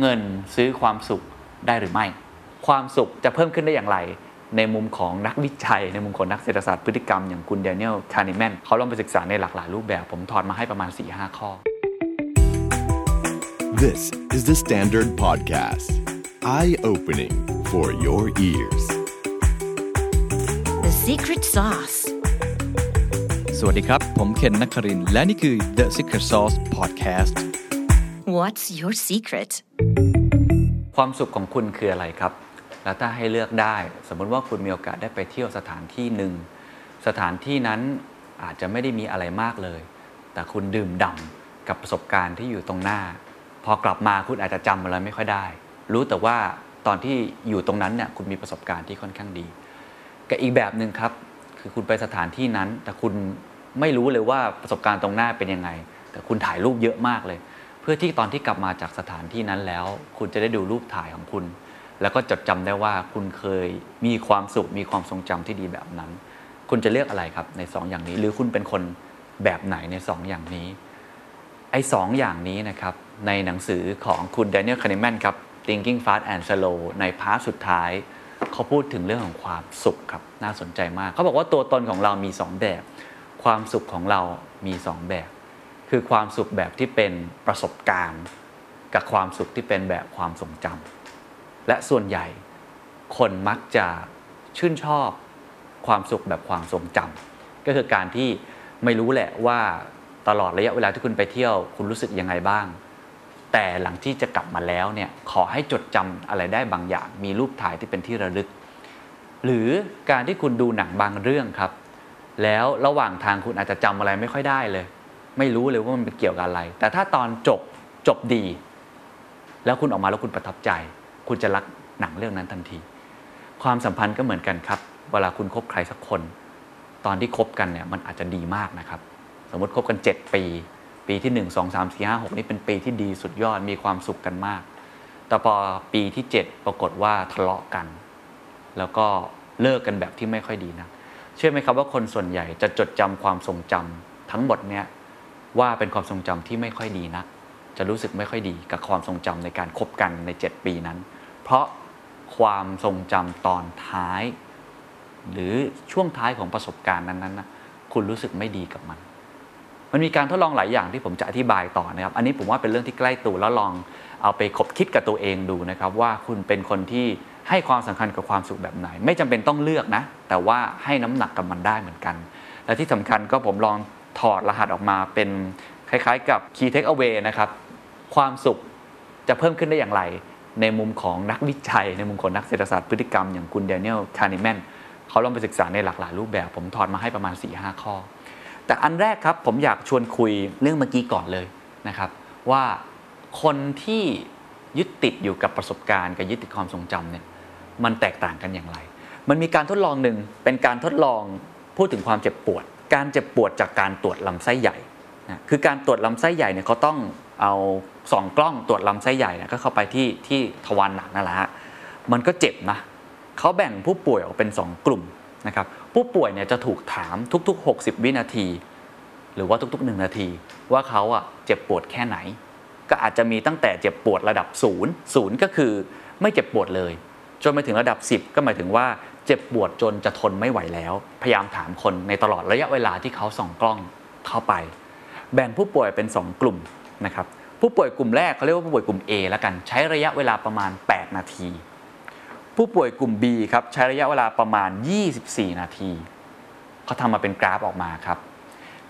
เงินซื้อความสุขได้หรือไม่ ความสุขจะเพิ่มขึ้นได้อย่างไร ในมุมของนักวิจัย ในมุมของนักเศรษฐศาสตร์พฤติกรรมอย่างคุณเดนิเอลคานิแมนเขาลองไปศึกษาในหลากหลายรูปแบบ ผมถอดมาให้ประมาณ 4-5 ข้อ This is the Standard Podcast. Eye-opening for your ears. The secret sauce. สวัสดีครับ ผมเคนนักครินทร์และนี่คือ The Secret Sauce Podcast What's your secret? ความสุขของคุณคืออะไรครับ แล้วถ้าให้เลือกได้ สมมติว่าคุณมีโอกาสได้ไปเที่ยวสถานที่หนึ่ง สถานที่นั้นอาจจะไม่ได้มีอะไรมากเลย แต่คุณดื่มด่ำกับประสบการณ์ที่อยู่ตรงหน้า พอกลับมาคุณอาจจะจำอะไรไม่ค่อยได้ รู้แต่ว่าตอนที่อยู่ตรงนั้นเนี่ยคุณมีประสบการณ์ที่ค่อนข้างดีกับอีกแบบหนึ่งครับ คือคุณไปสถานที่นั้น แต่คุณไม่รู้เลยว่าประสบการณ์ตรงหน้าเป็นยังไง แต่คุณถ่ายรูปเยอะมากเลย เพื่อที่ตอนที่กลับมาจากสถานที่นั้นแล้ว คุณจะได้ดูรูปถ่ายของคุณ แล้วก็จดจำได้ว่าคุณเคยมีความสุขมีความทรงจำที่ดีแบบนั้น คุณจะเลือกอะไรครับในสองอย่างนี้ หรือคุณเป็นคนแบบไหนในสองอย่างนี้ไอ้สองอย่างนี้นะครับในหนังสือของคุณแดเนียลคานิแมนครับ Thinking Fast and Slow ใน part สุดท้ายเขาพูดถึงเรื่องของความสุขครับ น่าสนใจมาก เขาบอกว่าตัวตนของเรามี 2 แบบ ความสุขของเรามี 2 แบบ คือความสุขแบบที่เป็นประสบการณ์ กับความสุขที่เป็นแบบความทรงจำและส่วนใหญ่คนมักจะชื่นชอบความสุขแบบความทรงจำก็คือการที่ไม่รู้แหละว่าตลอดระยะเวลาที่คุณไปเที่ยว คุณรู้สึกยังไงบ้าง แต่หลังที่จะกลับมาแล้วเนี่ยขอให้จดจำอะไรได้บางอย่าง มีรูปถ่ายที่เป็นที่ระลึก หรือการที่คุณดูหนังบางเรื่องครับ แล้วระหว่างทางคุณอาจจะจำอะไรไม่ค่อยได้เลย ไม่รู้เลยว่ามันเป็นเกี่ยวกับอะไร แต่ถ้าตอนจบจบดี แล้วคุณออกมาแล้วคุณประทับใจ คุณจะรักหนังเรื่องนั้นทันที ความสัมพันธ์ก็เหมือนกันครับ เวลาคุณคบใครสักคน ตอนที่คบกันเนี่ยมันอาจจะดีมากนะครับ สมมติคบกัน 7 ปี ปีที่ 1 2 3 4 5 6 นี่เป็นปีที่ดีสุดยอดมีความสุขกันมาก แต่พอปีที่ 7 ปรากฏว่าทะเลาะกัน แล้วก็เลิกกันแบบที่ไม่ค่อยดีนะเชื่อไหมครับว่าคนส่วนใหญ่จะจดจำความทรงจำทั้งหมดเนี่ย ว่าเป็นความทรงจำที่ไม่ค่อยดีนัก จะรู้สึกไม่ค่อยดีกับความทรงจำในการคบกันใน 7 ปีนั้น เพราะความทรงจำตอนท้าย หรือช่วงท้ายของประสบการณ์นั้นๆนะคุณรู้สึกไม่ดีกับมัน มันมีการทดลองหลายอย่างที่ผมจะอธิบายต่อนะครับ อันนี้ผมว่าเป็นเรื่องที่ใกล้ตัวแล้วลองเอาไปคบคิดกับตัวเองดูนะครับ ว่าคุณเป็นคนที่ให้ความสำคัญกับความสุขแบบไหน ไม่จำเป็นต้องเลือกนะ แต่ว่าให้น้ำหนักกับมันได้เหมือนกัน และที่สำคัญก็ผมลอง ถอดรหัสออกมาเป็นคล้ายๆ กับ key take away นะครับ ความสุขจะเพิ่มขึ้นได้อย่างไร ในมุมของนักวิจัย ในมุมของนักเศรษฐศาสตร์พฤติกรรมอย่างคุณเดนิเอลคาร์นิแมนเขาลองไปศึกษาในหลากหลายรูปแบบ ผมถอดมาให้ประมาณ 4-5 ข้อ แต่อันแรกครับผมอยากชวนคุยเรื่องเมื่อกี้ก่อนเลยนะครับ ว่าคนที่ยึดติดอยู่กับประสบการณ์กับยึดติดความทรงจำเนี่ยมันแตกต่างกันอย่างไร มันมีการทดลองหนึ่งเป็นการทดลองพูดถึงความเจ็บปวด การเจ็บปวดจากการตรวจลำไส้ใหญ่นะคือการตรวจลำไส้ใหญ่เนี่ยเขาต้องเอาสองกล้องตรวจลำไส้ใหญ่เนี่ยก็เข้าไปที่ที่ทวารหนักนั่นแหละฮะมันก็เจ็บนะเขาแบ่งผู้ป่วยออกเป็น 2 กลุ่มนะครับผู้ป่วยเนี่ยจะถูกถามทุก ๆ 60 วินาที หรือว่าทุก ๆ 1 นาที ว่าเขาอะเจ็บปวดแค่ไหน ก็อาจจะมีตั้งแต่เจ็บปวดระดับ0ูนย์ศูนย์ก็คือไม่เจ็บปวดเลย จนไปถึงระดับ 10 ก็หมายถึงว่า เจ็บปวดจนจะทนไม่ไหวแล้ว พยายามถามคนในตลอดระยะเวลาที่เขาส่องกล้องเข้าไป แบ่งผู้ป่วยเป็น 2 กลุ่มนะครับผู้ป่วยกลุ่มแรกเขาเรียกว่าผู้ป่วยกลุ่ม A แล้วกันใช้ระยะเวลาประมาณ 8 นาที ผู้ป่วยกลุ่ม B ครับใช้ระยะเวลาประมาณ 24 นาทีเขาทำมาเป็นกราฟออกมาครับ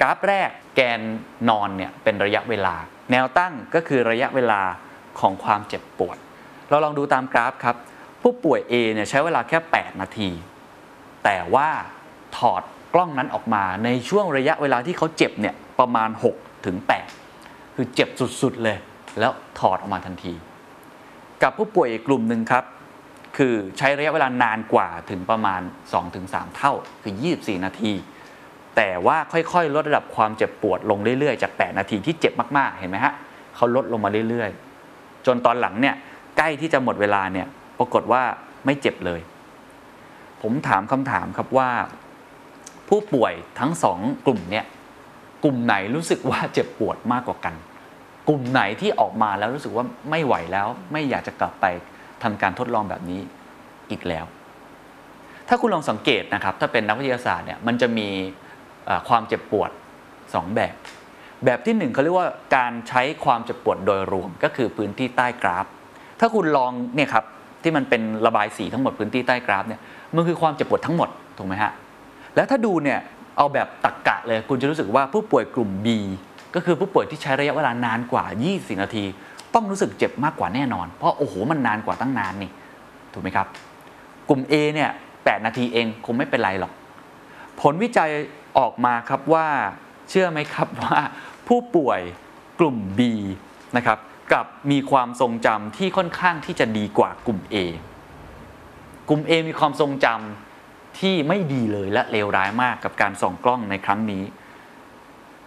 กราฟแรกแกนนอนเนี่ยเป็นระยะเวลา แนวตั้งก็คือระยะเวลาของความเจ็บปวด เราลองดูตามกราฟครับ ผู้ป่วย A เนี่ยใช้เวลาแค่ 8 นาที แต่ว่าถอดกล้องนั้นออกมาในช่วงระยะเวลาที่เขาเจ็บเนี่ยประมาณ6ถึง8คือเจ็บสุดๆเลย แล้วถอดออกมาทันที กับผู้ป่วยกกลุ่มหนึ่งครับ คือใช้ระยะเวลานานกว่าถึงประมาณ 2-3 เท่า คือ 24 นาที แต่ว่าค่อยๆ ลดระดับความเจ็บปวดลงเรื่อยๆ จาก 8 นาทีที่เจ็บมากๆ เห็นไหมฮะเขาลดลงมาเรื่อยๆ จนตอนหลังเนี่ยใกล้ที่จะหมดเวลาเนี่ย ปรากฏว่าไม่เจ็บเลย ผมถามคำถามครับว่า ผู้ป่วยทั้งสองกลุ่มเนี่ยกลุ่มไหนรู้สึกว่าเจ็บปวดมากกว่ากัน กลุ่มไหนที่ออกมาแล้วรู้สึกว่าไม่ไหวแล้ว ไม่อยากจะกลับไปทำการทดลองแบบนี้อีกแล้ว ถ้าคุณลองสังเกตนะครับ ถ้าเป็นนักวิทยาศาสตร์เนี่ยมันจะมีความเจ็บปวด 2 แบบ แบบที่หนึ่งเขาเรียกว่าการใช้ความเจ็บปวดโดยรวมก็คือพื้นที่ใต้กราฟ ถ้าคุณลองเนี่ยครับ ที่มันเป็นระบายสีทั้งหมดพื้นที่ใต้กราฟเนี่ยมันคือความเจ็บปวดทั้งหมดถูกไหมฮะแล้วถ้าดูเนี่ยเอาแบบตักกะเลยคุณจะรู้สึกว่าผู้ป่วยกลุ่ม B ก็คือผู้ป่วยที่ใช้ระยะเวลานานกว่า 20 นาที ต้องรู้สึกเจ็บมากกว่าแน่นอน เพราะโอ้โหมันนานกว่าตั้งนานนี่ถูกไหมครับ กลุ่ม A เนี่ย8นาทีเองคงไม่เป็นไรหรอก ผลวิจัยออกมาครับว่าเชื่อไหมครับว่าผู้ป่วยกลุ่ม B นะครับ กับมีความทรงจำที่ค่อนข้างที่จะดีกว่ากลุ่ม A กลุ่ม A มีความทรงจำที่ไม่ดีเลยและเลวร้ายมากกับการส่องกล้องในครั้งนี้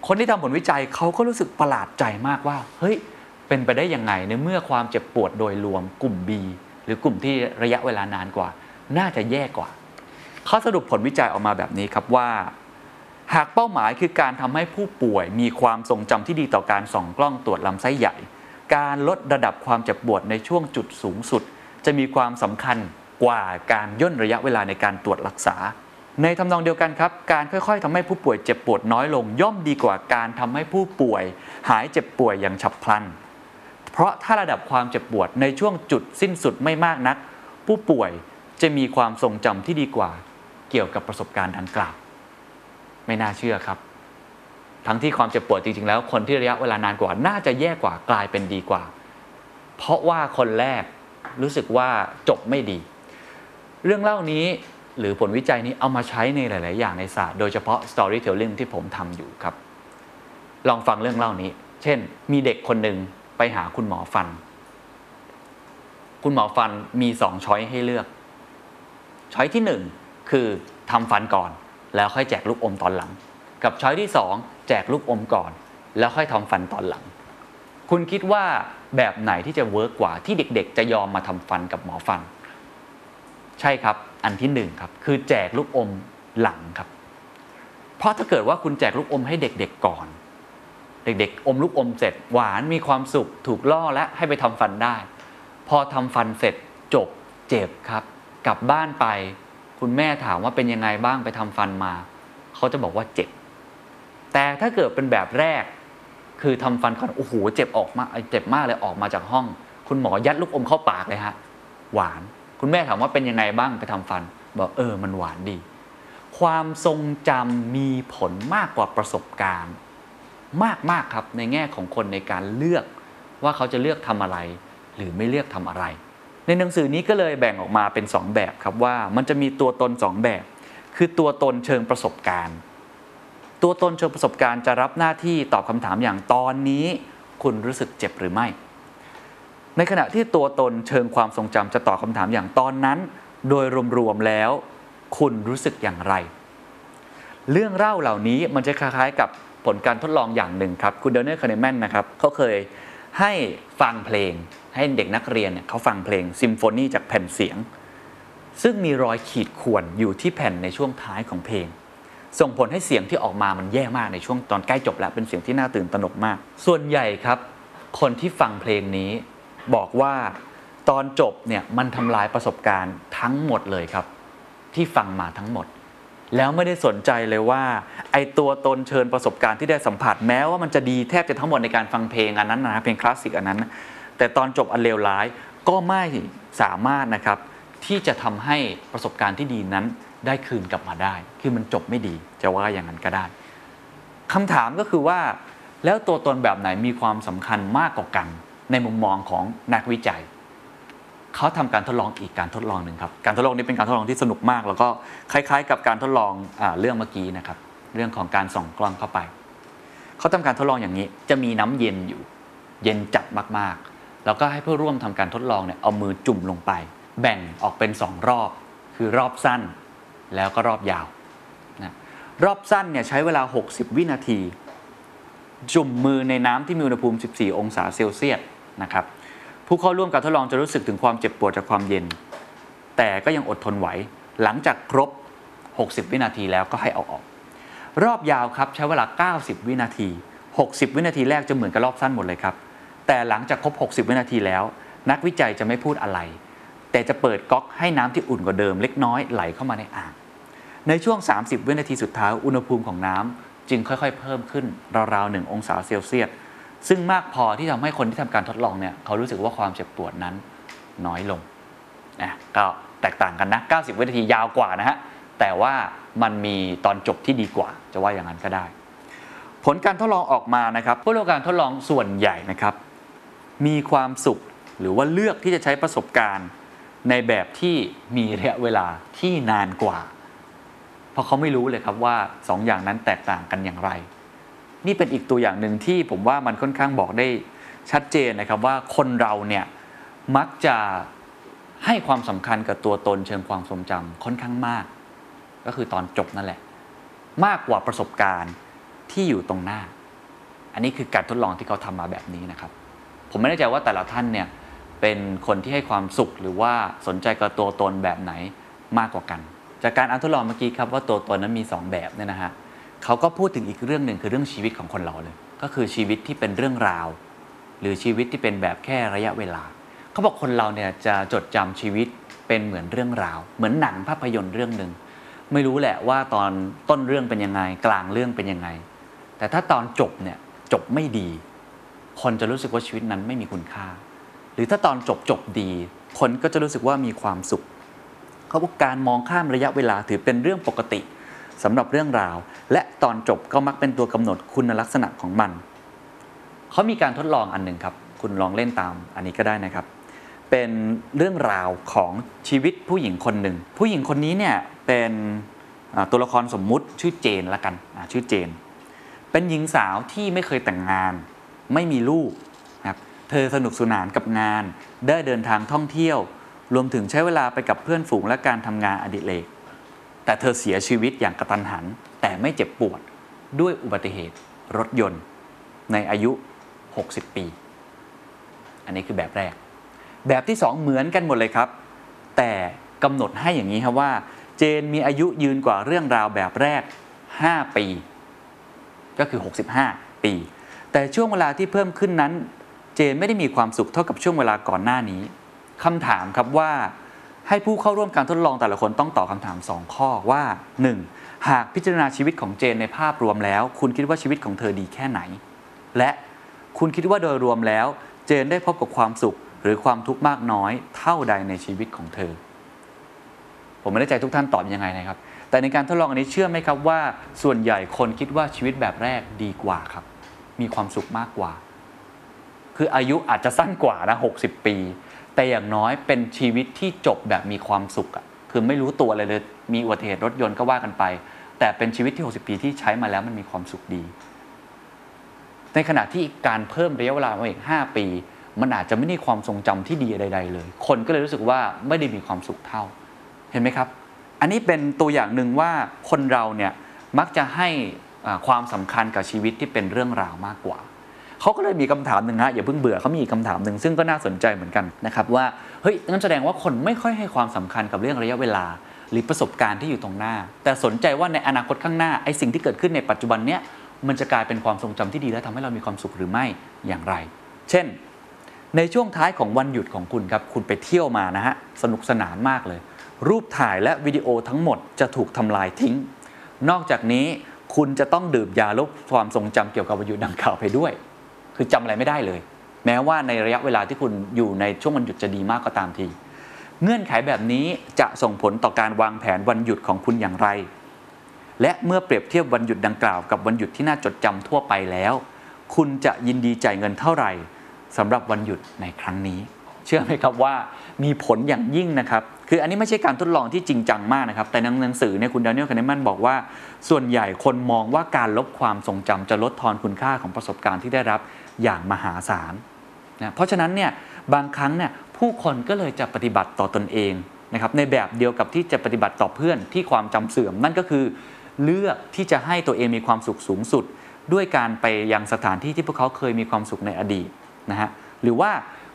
คนที่ทำผลวิจัยเขาก็รู้สึกประหลาดใจมากว่า เฮ้ย เป็นไปได้ยังไงในเมื่อความเจ็บปวดโดยรวมกลุ่ม B หรือกลุ่มที่ระยะเวลานานกว่า น่าจะแย่กว่า เขาสรุปผลวิจัยออกมาแบบนี้ครับว่า หากเป้าหมายคือการทำให้ผู้ป่วยมีความทรงจำที่ดีต่อการส่องกล้องตรวจลำไส้ใหญ่ การลดระดับความเจ็บปวดในช่วงจุดสูงสุด จะมีความสำคัญกว่าการย่นระยะเวลาในการตรวจรักษา ในทำนองเดียวกันครับ การค่อยๆทำให้ผู้ป่วยเจ็บปวดน้อยลง ย่อมดีกว่าการทำให้ผู้ป่วย หายเจ็บป่วยอย่างฉับพลัน เพราะถ้าระดับความเจ็บปวดในช่วงจุดสิ้นสุดไม่มากนัก ผู้ป่วยจะมีความทรงจำที่ดีกว่า เกี่ยวกับประสบการณ์ดังกล่าว ไม่น่าเชื่อครับ ทั้งที่ความเจ็บปวดจริงๆ แล้ว คนที่ระยะเวลานานกว่าน่าจะแย่กว่ากลายเป็นดีกว่า เพราะว่าคนแรกรู้สึกว่าจบไม่ดี เรื่องเล่านี้หรือผลวิจัยนี้เอามาใช้ในหลาย ๆ อย่างในศาสตร์โดยเฉพาะ storytelling ที่ผมทำอยู่ครับ ลองฟังเรื่องเล่านี้ เช่น มีเด็กคนหนึ่งไปหาคุณหมอฟัน คุณหมอฟันมีสองช้อยให้เลือก ช้อยที่หนึ่งคือทำฟันก่อน แล้วค่อยแจกลูกอมตอนหลัง กับช้อยที่สองแจกลูกอมก่อน แล้วค่อยทำฟันตอนหลัง คุณคิดว่าแบบไหนที่จะเวิร์กกว่าที่เด็กๆ จะยอมมาทำฟันกับหมอฟัน ใช่ครับ อันที่หนึ่งครับคือแจกลูกอมหลังครับ เพราะถ้าเกิดว่าคุณแจกลูกอมให้เด็กๆก่อน เด็กๆ อมลูกอมเสร็จ หวานมีความสุขถูกล่อและให้ไปทำฟันได้ พอทำฟันเสร็จจบเจ็บครับ กลับบ้านไป คุณแม่ถามว่าเป็นยังไงบ้างไปทำฟันมา เขาจะบอกว่าเจ็บ แต่ถ้าเกิดเป็นแบบแรก คือทำฟันก่อนโอ้โหเจ็บออกมาเจ็บมากเลยออกมาจากห้อง คุณหมอยัดลูกอมเข้าปากเลยฮะหวาน คุณแม่ถามว่าเป็นยังไงบ้างไปทำฟัน บอกเออมันหวานดี ความทรงจำมีผลมากกว่าประสบการณ์ มากมากๆครับในแง่ของคนในการเลือกว่าเขาจะเลือกทำอะไร หรือไม่เลือกทำอะไร ในหนังสือนี้ก็เลยแบ่งออกมาเป็น 2 แบบครับว่ามันจะมีตัวตน 2 แบบ คือตัวตนเชิงประสบการณ์ ตัวตนเชิงประสบการณ์จะรับหน้าที่ตอบคำถามอย่างตอนนี้ คุณรู้สึกเจ็บหรือไม่ ในขณะที่ตัวตนเชิงความทรงจำจะตอบคำถามอย่างตอนนั้น โดยรวมๆแล้ว คุณรู้สึกอย่างไร เรื่องเล่าเหล่านี้มันจะคล้ายๆ กับผลการทดลองอย่างหนึ่งครับคุณแดเนียลคาร์เนแมนนะครับเขาเคยให้ฟังเพลง ให้เด็กนักเรียนเนี่ยเขาฟังเพลงซิมโฟนีจากแผ่นเสียง ซึ่งมีรอยขีดข่วนอยู่ที่แผ่นในช่วงท้ายของเพลง ส่งผลให้เสียงที่ออกมามันแย่มากในช่วงตอนใกล้จบแล้วเป็นเสียงที่น่าตื่นตระหนกมาก ส่วนใหญ่ครับ คนที่ฟังเพลงนี้ บอกว่าตอนจบเนี่ยมันทำลายประสบการณ์ทั้งหมดเลยครับ ที่ฟังมาทั้งหมด แล้วไม่ได้สนใจเลยว่า ไอตัวตนเชิญประสบการณ์ที่ได้สัมผัสแม้ว่ามันจะดีแทบจะทั้งหมดในการฟังเพลงอันนั้นนะเพลงคลาสสิกอันนั้น แต่ตอนจบอันเลวร้ายก็ไม่สามารถนะครับที่จะทำให้ประสบการณ์ที่ดีนั้น ได้คืนกลับมาได้ คือมันจบไม่ดีจะว่าอย่างนั้นก็ได้คำถามก็คือว่า แล้วตัวตนแบบไหนมีความสำคัญมากกว่ากัน ในมุมมองของนักวิจัยเขาทำการทดลองอีกการทดลองหนึ่งครับ การทดลองนี้เป็นการทดลองที่สนุกมาก แล้วก็คล้ายๆ กับการทดลองอเรื่องเมื่อกี้นะครับ เรื่องของการส่องกล้องเข้าไปเขาทำการทดลองอย่างนี้ จะมีน้ำเย็นอยู่ เย็นจัดมากๆ แล้วก็ให้ผู้ร่วมทำการทดลองเนี่ยเอามือจุ่มลงไป แบ่งออกเป็นสองรอบ คือรอบสั้น แล้วก็รอบยาวนะรอบสั้นเนี่ยใช้เวลา 60 วินาที จุ่มมือในน้ำที่มีอุณหภูมิ 14 องศาเซลเซียสนะครับผู้เข้าร่วมการทดลองจะรู้สึกถึงความเจ็บปวดจากความเย็น แต่ก็ยังอดทนไหว หลังจากครบ 60 วินาทีแล้วก็ให้เอาออก รอบยาวครับใช้เวลา 90 วินาที 60 วินาทีแรกจะเหมือนกับรอบสั้นหมดเลยครับ แต่หลังจากครบ 60 วินาทีแล้ว นักวิจัยจะไม่พูดอะไร แต่จะเปิดก๊อกให้น้ำที่อุ่นกว่าเดิม เล็กน้อยไหลเข้ามาในอ่าง ในช่วง 30 วินาทีสุดท้ายอุณหภูมิของน้ำจึงค่อยๆ เพิ่มขึ้นราวๆ1องศาเซลเซียสซึ่งมากพอที่ทำให้คนที่ทำการทดลองเนี่ยเขารู้สึกว่าความเจ็บปวดนั้นน้อยลงนะก็แตกต่างกันนะ 90 วินาทียาวกว่านะฮะแต่ว่ามันมีตอนจบที่ดีกว่า จะว่าอย่างนั้นก็ได้ ผลการทดลองออกมานะครับผู้ร่วมการทดลองส่วนใหญ่นะครับ มีความสุขหรือว่าเลือกที่จะใช้ประสบการณ์ ในแบบที่มีระยะเวลาที่นานกว่า ราะเขาไม่รู้เลยครับว่าสองอย่างนั้นแตกต่างกันอย่างไร นี่เป็นอีกตัวอย่างหนึ่งที่ผมว่ามันค่อนข้างบอกได้ชัดเจนนะครับว่าคนเราเนี่ยมักจะให้ความสำคัญกับตัวตนเชิงความทรงจำค่อนข้างมาก ก็คือตอนจบนั่นแหละ มากกว่าประสบการณ์ที่อยู่ตรงหน้า อันนี้คือการทดลองที่เขาทำมาแบบนี้นะครับ ผมไม่แน่ใจว่าแต่ละท่านเนี่ยเป็นคนที่ให้ความสุขหรือว่าสนใจกับตัวตนแบบไหนมากกว่ากัน จากการอ่านทดลองเมื่อกี้ครับว่าตัวตนนั้นมี 2 แบบเนี่ยนะฮะเขาก็พูดถึงอีกเรื่องหนึ่งคือเรื่องชีวิตของคนเราเลย ก็คือชีวิตที่เป็นเรื่องราว หรือชีวิตที่เป็นแบบแค่ระยะเวลา เขาบอกคนเราเนี่ยจะจดจำชีวิตเป็นเหมือนเรื่องราว เหมือนหนังภาพยนตร์เรื่องหนึ่งไม่รู้แหละว่าตอนต้นเรื่องเป็นยังไง กลางเรื่องเป็นยังไง แต่ถ้าตอนจบเนี่ยจบไม่ดี คนจะรู้สึกว่าชีวิตนั้นไม่มีคุณค่า หรือถ้าตอนจบจบดี คนก็จะรู้สึกว่ามีความสุข เขาบอกการมองข้ามระยะเวลาถือเป็นเรื่องปกติสำหรับเรื่องราว และตอนจบก็มักเป็นตัวกำหนดคุณลักษณะของมัน เขามีการทดลองอันหนึ่งครับ คุณลองเล่นตามอันนี้ก็ได้นะครับ เป็นเรื่องราวของชีวิตผู้หญิงคนหนึ่ง ผู้หญิงคนนี้เนี่ยเป็นตัวละครสมมุติชื่อเจนละกันชื่อเจน เป็นหญิงสาวที่ไม่เคยแต่งงาน ไม่มีลูกนะครับเธอสนุกสนานกับงาน ได้เดินทางท่องเที่ยว รวมถึงใช้เวลาไปกับเพื่อนฝูงและการทำงานอดิเรกแต่เธอเสียชีวิตอย่างกระตันหัน แต่ไม่เจ็บปวดด้วยอุบัติเหตุรถยนต์ ในอายุ 60 ปี อันนี้คือแบบแรก แบบที่ 2 เหมือนกันหมดเลยครับ แต่กำหนดให้อย่างนี้ครับว่า เจนมีอายุยืนกว่าเรื่องราวแบบแรก 5 ปี ก็คือ 65 ปี แต่ช่วงเวลาที่เพิ่มขึ้นนั้น เจนไม่ได้มีความสุขเท่ากับช่วงเวลาก่อนหน้านี้ คำถามครับว่าให้ผู้เข้าร่วมการทดลองแต่ละคนต้องตอบคำถาม 2 ข้อว่า 1. หากพิจารณาชีวิตของเจนในภาพรวมแล้ว คุณคิดว่าชีวิตของเธอดีแค่ไหน และคุณคิดว่าโดยรวมแล้ว เจนได้พบกับความสุขหรือความทุกข์มากน้อยเท่าใดในชีวิตของเธอ ผมไม่แน่ใจทุกท่านตอบยังไงนะครับ แต่ในการทดลองอันนี้เชื่อไหมครับว่า ส่วนใหญ่คนคิดว่าชีวิตแบบแรกดีกว่าครับ มีความสุขมากกว่า คืออายุอาจจะสั้นกว่านะ60 ปี แต่อย่างน้อยเป็นชีวิตที่จบแบบมีความสุขอะคือไม่รู้ตัวอะไรเลย มีอุบัติเหตุรถยนต์ก็ว่ากันไป แต่เป็นชีวิตที่ 60 ปีที่ใช้มาแล้วมันมีความสุขดี ในขณะที่การเพิ่มระยะเวลามาอีก 5 ปี มันอาจจะไม่ได้ความทรงจำที่ดีใด ๆ เลย คนก็เลยรู้สึกว่าไม่ได้มีความสุขเท่า เห็นไหมครับ อันนี้เป็นตัวอย่างหนึ่งว่าคนเราเนี่ยมักจะให้ความสำคัญกับชีวิตที่เป็นเรื่องราวมากกว่า เขาก็เลยมีคำถามหนึ่งฮะอย่าเพิ่งเบื่อเขามีอีกคำถามหนึ่งซึ่งก็น่าสนใจเหมือนกันนะครับว่าเฮ้ยงั้นแสดงว่าคนไม่ค่อยให้ความสำคัญกับเรื่องระยะเวลา หรือประสบการณ์ที่อยู่ตรงหน้า แต่สนใจว่าในอนาคตข้างหน้าไอ้สิ่งที่เกิดขึ้นในปัจจุบันเนี้ยมันจะกลายเป็นความทรงจำที่ดีและทำให้เรามีความสุขหรือไม่อย่างไร เช่น ในช่วงท้ายของวันหยุดของคุณครับคุณไปเที่ยวมานะฮะสนุกสนานมากเลย รูปถ่ายและวิดีโอทั้งหมดจะถูกทำลายทิ้ง นอกจากนี้คุณจะต้องดื่มยาลบความทรงจำเกี่ยวกับวันหยุดดังกล่าวไปด้วย คือจำอะไรไม่ได้เลย แม้ว่าในระยะเวลาที่คุณอยู่ในช่วงวันหยุดจะดีมากก็ตามที เงื่อนไขแบบนี้จะส่งผลต่อการวางแผนวันหยุดของคุณอย่างไร และเมื่อเปรียบเทียบวันหยุดดังกล่าวกับวันหยุดที่น่าจดจำทั่วไปแล้ว คุณจะยินดีจ่ายเงินเท่าไหร่สำหรับวันหยุดในครั้งนี้ เชื่อไหมครับว่ามีผลอย่างยิ่งนะครับคืออันนี้ไม่ใช่การทดลองที่จริงจังมากนะครับ แต่ในหนังสือเนี่ยคุณดานิเอลคาเนมันบอกว่า ส่วนใหญ่คนมองว่าการลบความทรงจำจะลดทอนคุณค่าของประสบการณ์ที่ได้รับ อย่างมหาศาลนะเพราะฉะนั้นเนี่ยบางครั้งเนี่ยผู้คนก็เลยจะปฏิบัติต่อตนเองนะครับในแบบเดียวกับที่จะปฏิบัติต่อเพื่อนที่ความจำเสื่อม นั่นก็คือเลือกที่จะให้ตัวเองมีความสุขสูงสุด ด้วยการไปยังสถานที่ที่พวกเขาเคยมีความสุขในอดีตนะฮะหรือว่า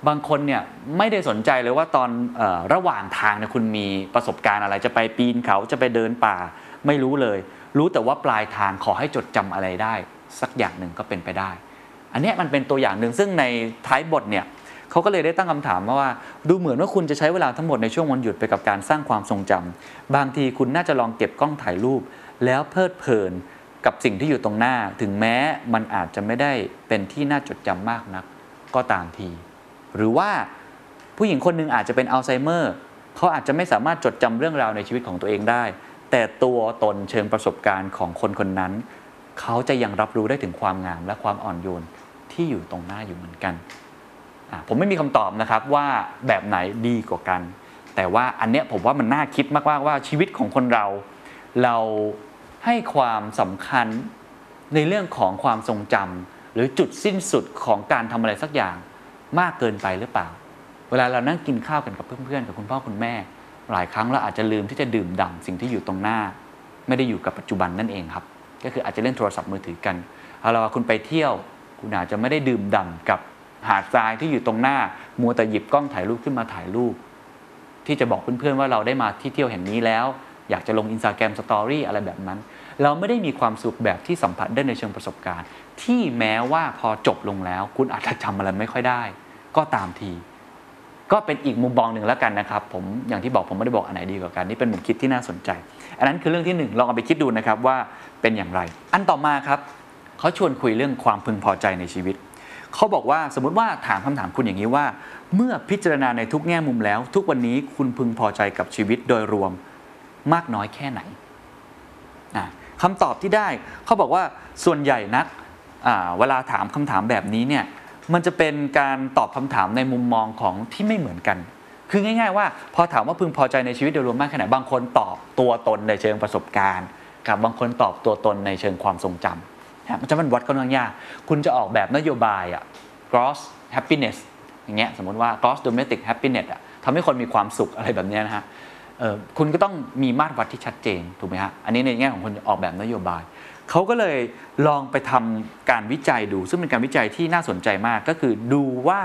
บางคนเนี่ยไม่ได้สนใจเลยว่าตอนออระหว่างทางเนี่ยคุณมีประสบการณ์อะไรจะไปปีนเขาจะไปเดินป่าไม่รู้เลย รู้แต่ว่าปลายทางขอให้จดจำอะไรได้ สักอย่างหนึ่งก็เป็นไปได้ อันนี้มันเป็นตัวอย่างหนึ่งซึ่งในท้ายบทเนี่ยเขาก็เลยได้ตั้งคำถามมาว่า ดูเหมือนว่าคุณจะใช้เวลาทั้งหมดในช่วงวันหยุดไปกับการสร้างความทรงจำบางทีคุณน่าจะลองเก็บกล้องถ่ายรูป แล้วเพลิดเพลินกับสิ่งที่อยู่ตรงหน้า ถึงแม้มันอาจจะไม่ได้เป็นที่น่าจดจำมากนัก ก็ตามที หรือว่าผู้หญิงคนหนึ่งอาจจะเป็นอัลไซเมอร์เขาอาจจะไม่สามารถจดจำเรื่องราวในชีวิตของตัวเองได้ แต่ตัวตนเชิงประสบการณ์ของคนคนนั้น เขาจะยังรับรู้ได้ถึงความงามและความอ่อนโยน ที่อยู่ตรงหน้าอยู่เหมือนกันผมไม่มีคำตอบนะครับว่าแบบไหนดีกว่ากัน แต่ว่าอันเนี้ยผมว่ามันน่าคิดมากๆว่าชีวิตของคนเรา เราให้ความสำคัญในเรื่องของความทรงจำหรือจุดสิ้นสุดของการทำอะไรสักอย่างมากเกินไปหรือเปล่า เวลาเรานั่งกินข้าวกันกับเพื่อนๆกับคุณพ่อคุณแม่ หลายครั้งเราอาจจะลืมที่จะดื่มด่ำสิ่งที่อยู่ตรงหน้า ไม่ได้อยู่กับปัจจุบันนั่นเองครับ ก็คืออาจจะเล่นโทรศัพท์มือถือกันเราคุณไปเที่ยว คุณอาจจะไม่ได้ดื่มด่ำกับหาดทรายที่อยู่ตรงหน้า มัวแต่หยิบกล้องถ่ายรูปขึ้นมาถ่ายรูป ที่จะบอกเพื่อนๆว่าเราได้มาที่เที่ยวแห่งนี้แล้ว อยากจะลง Instagram story อะไรแบบนั้น เราไม่ได้มีความสุขแบบที่สัมผัสได้ในเชิงประสบการณ์ ที่แม้ว่าพอจบลงแล้ว คุณอาจจะจำอะไรไม่ค่อยได้ ก็ตามทีก็เป็นอีกมุมมองหนึ่งแล้วกันนะครับ ผมอย่างที่บอกผมไม่ได้บอกอันไหนดีกว่ากันนี่เป็นมุมคิดที่น่าสนใจ อันนั้นคือเรื่องที่หนึ่งลองเอาไปคิดดูนะครับว่าเป็นอย่างไร อันต่อมาครับ เขาชวนคุยเรื่องความพึงพอใจในชีวิต เขาบอกว่าสมมติว่าถามคำถามคุณอย่างนี้ว่า เมื่อพิจารณาในทุกแง่มุมแล้ว ทุกวันนี้คุณพึงพอใจกับชีวิตโดยรวมมากน้อยแค่ไหนคำตอบที่ได้เขาบอกว่าส่วนใหญ่นักเวลาถามคำถามแบบนี้เนี่ยมันจะเป็นการตอบคำถามในมุมมองของที่ไม่เหมือนกัน คือง่าย ๆ ว่าพอถามว่าพึงพอใจในชีวิตโดยรวมมากแค่ไหนบางคนตอบตัวตนในเชิงประสบการณ์ กับบางคนตอบตัวตนในเชิงความทรงจำ นะมันจะมันวัดค่อนข้างยาก คุณจะออกแบบนโยบายอะ gross happiness อย่างเงี้ยสมมติว่า gross domestic happiness อะทำให้คนมีความสุขอะไรแบบนี้นะฮะคุณก็ต้องมีมาตรวัดที่ชัดเจนถูกไหมฮะอันนี้ในแง่ของคนออกแบบนโยบายเขาก็เลยลองไปทำการวิจัยดู ซึ่งเป็นการวิจัยที่น่าสนใจมากก็คือดูว่า